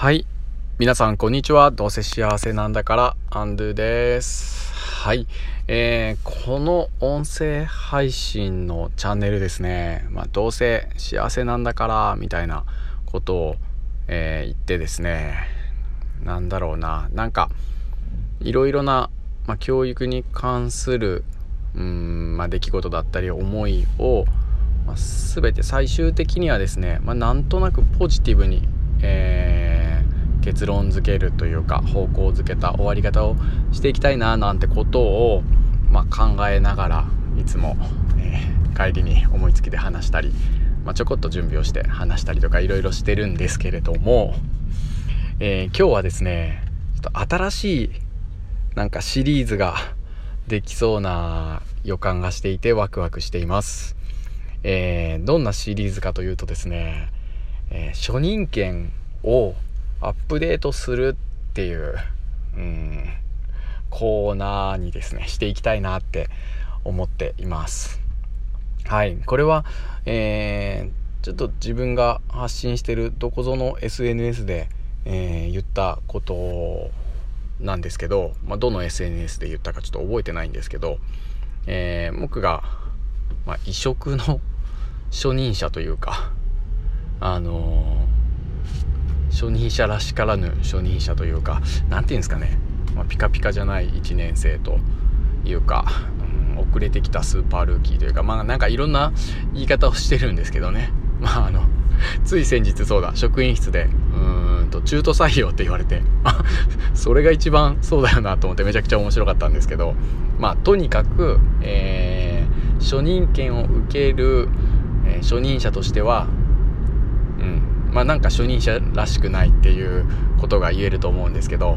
はい。皆さんこんにちは。どうせ幸せなんだからアンドゥです。はい。えー、この音声配信のチャンネルですね。まあどうせ幸せなんだからみたいなことを、えー、言ってですね。なんだろうな。なんかいろいろな、まあ、教育に関するうん、まあ、出来事だったり思いを、まあ、全て最終的にはですね、まあ、なんとなくポジティブに、えー、結論付けるというか方向づけた終わり方をしていきたいななんてことを、まあ、考えながらいつも、えー、帰りに思いつきで話したり、まあ、ちょこっと準備をして話したりとかいろいろしてるんですけれども、えー、今日はですねちょっと新しいなんかシリーズができそうな予感がしていてワクワクしています。えー、どんなシリーズかというとですね、えー、初任権をアップデートするっていう、うん、コーナーにですね、していきたいなって思っています。はい。これは、えー、ちょっと自分が発信してるどこぞの SNS で、えー、言ったことなんですけど、まあ、どの SNS で言ったかちょっと覚えてないんですけど、えー、僕が、まあ、異色の初任者というかあのー、初任者らしからぬ初任者というか何て言うんですかね、まあ、ピカピカじゃない1年生というか、うん、遅れてきたスーパールーキーというかまあなんかいろんな言い方をしてるんですけどね。まああのつい先日そうだ。職員室でうんと中途採用って言われて それが一番そうだよなと思ってめちゃくちゃ面白かったんですけどまあとにかく、えー、初任権を受ける、えー、初任者としてはまあなんか初任者らしくないっていうことが言えると思うんですけど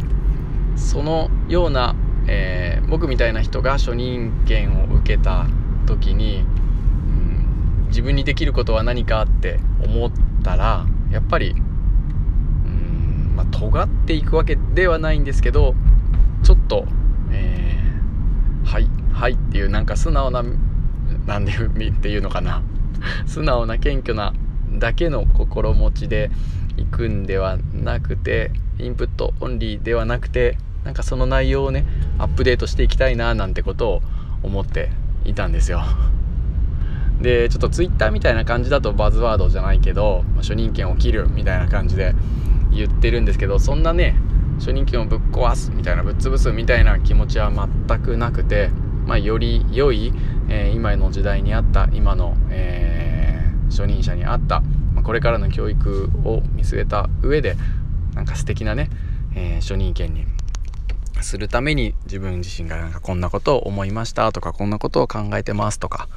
そのような、えー、僕みたいな人が初任権を受けた時に自分にできることは何かって思ったらやっぱりうんまあ尖っていくわけではないんですけどちょっと、えー、はいはいっていうなんか素直ななんで っていうのかな。素直な謙虚なだけの心持ちで行くんではなくてインプットオンリーではなくてなんかその内容をねアップデートしていきたいななんてことを思っていたんですよ。でちょっとツイッターみたいな感じだとバズワードじゃないけど初任権を切るみたいな感じで言ってるんですけどそんなね初任権をぶっ壊すみたいなぶっ潰すみたいな気持ちは全くなくて、まあ、より良い、えー、今の時代にあった今の、えー、初任者にあった、まあ、これからの教育を見据えた上でなんか素敵なね、えー、初任権にするために自分自身がなんかこんなことを思いましたとかこんなことを考えてますとか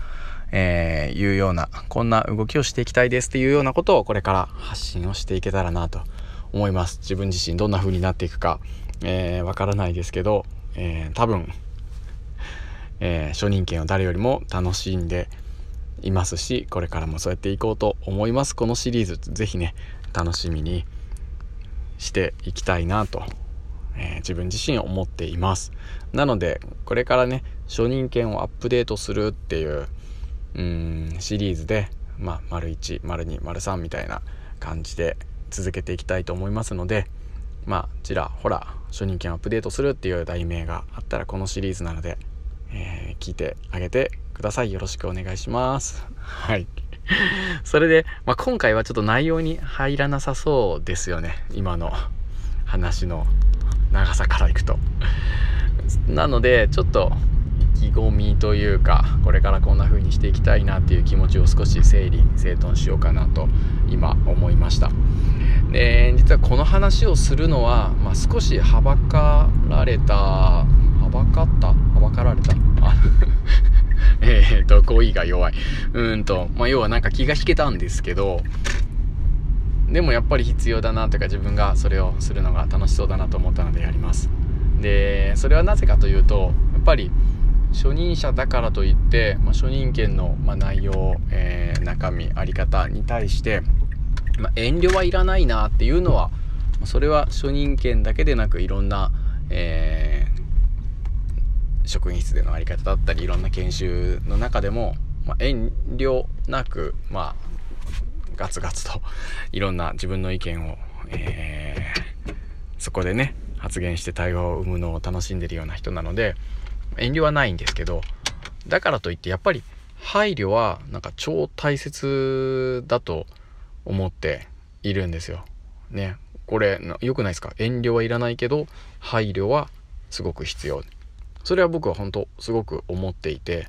えー、いうようなこんな動きをしていきたいですっていうようなことをこれから発信をしていけたらなと思います。自分自身どんな風になっていくかわ、えー、からないですけど、えー、多分、え初任権を誰よりも楽しんでいますしこれからもそうやっていこうと思います。このシリーズ是非ね楽しみにしていきたいなと、えー、自分自身思っています。なのでこれからね初任権をアップデートするっていううんシリーズで、まあ、丸1丸2丸3みたいな感じで続けていきたいと思いますのでまあちらほら初任権アップデートするっていう題名があったらこのシリーズなので、えー、聞いてあげてください。よろしくお願いします。はい。それで、まあ、今回はちょっと内容に入らなさそうですよね。今の話の長さからいくと。なのでちょっと意気込みというかこれからこんな風にしていきたいなっていう気持ちを少し整理整頓しようかなと今思いました。で実はこの話をするのは、まあ、少しはばかられたはばかった？はばかられた？えっと語彙が弱い。うんと、まあ、要はなんか気が引けたんですけどでもやっぱり必要だなというか自分がそれをするのが楽しそうだなと思ったのでやります。でそれはなぜかというとやっぱり初任者だからといって、まあ、初任権の、ま内容、えー、中身あり方に対して、まあ、遠慮はいらないなっていうのはそれは初任権だけでなくいろんな、えー、職員室での在り方だったりいろんな研修の中でも、まあ、遠慮なく、まあ、ガツガツと いろんな自分の意見を、えー、そこでね発言して対話を生むのを楽しんでるような人なので遠慮はないんですけどだからといってやっぱり配慮はなんか超大切だと思っているんですよ。ね。これ良くないですか？遠慮はいらないけど配慮はすごく必要。それは僕は本当すごく思っていて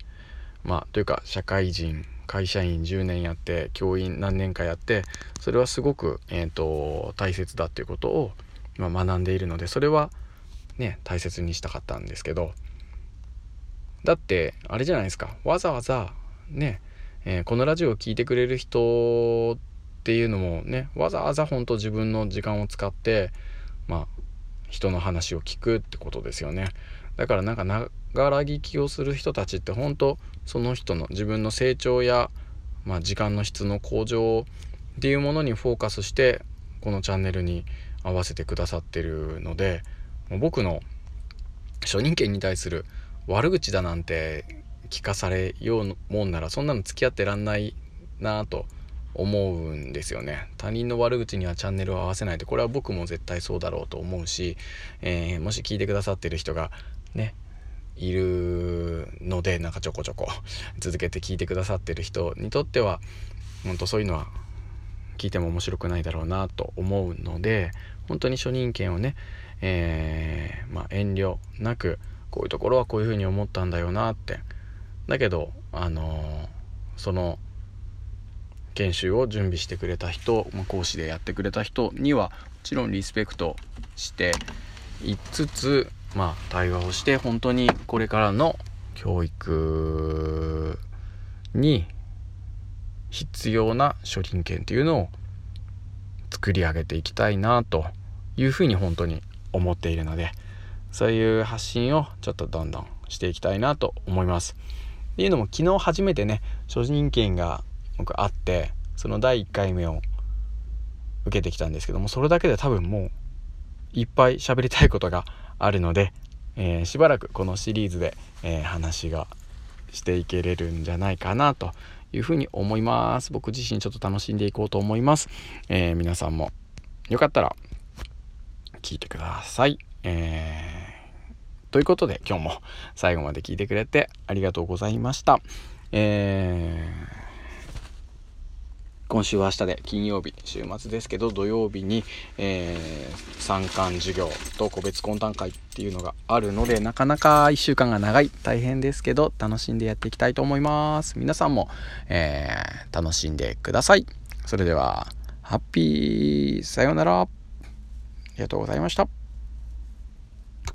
まあというか社会人会社員10年やって教員何年かやってそれはすごく、えーと、大切だっていうことを、ま、学んでいるのでそれはね大切にしたかったんですけどだってあれじゃないですか。わざわざね、えー、このラジオを聴いてくれる人っていうのもねわざわざ本当自分の時間を使ってまあ人の話を聞くってことですよね。だからなんかながら聞きをする人たちって本当その人の自分の成長や、まあ、時間の質の向上っていうものにフォーカスしてこのチャンネルに合わせてくださってるので僕の初任権に対する悪口だなんて聞かされようもんならそんなの付き合ってらんないなと思うんですよね。他人の悪口にはチャンネルを合わせないと。これは僕も絶対そうだろうと思うし、えー、もし聞いてくださってる人がねいるのでなんかちょこちょこ 続けて聞いてくださってる人にとっては本当そういうのは聞いても面白くないだろうなと思うので本当に初任権をね、えー、まあ、遠慮なくこういうところはこういうふうに思ったんだよなって。だけどあのー、その研修を準備してくれた人、まあ、講師でやってくれた人にはもちろんリスペクトしていつつまあ対話をして本当にこれからの教育に必要な処理権というのを作り上げていきたいなというふうに本当に思っているのでそういう発信をちょっとどんどんしていきたいなと思います。っていうのも昨日初めてね所人権が僕あってその第1回目を受けてきたんですけどもそれだけで多分もういっぱい喋りたいことがあるので、えー、しばらくこのシリーズで、えー、話がしていけれるんじゃないかなというふうに思います。僕自身ちょっと楽しんでいこうと思います、えー、皆さんもよかったら聞いてください、えー、ということで今日も最後まで聞いてくれてありがとうございました、えー今週は明日で金曜日週末ですけど土曜日に、えー、参観授業と個別懇談会っていうのがあるのでなかなか1週間が長い大変ですけど楽しんでやっていきたいと思います。皆さんも、えー、楽しんでください。それではハッピーさようなら。ありがとうございました。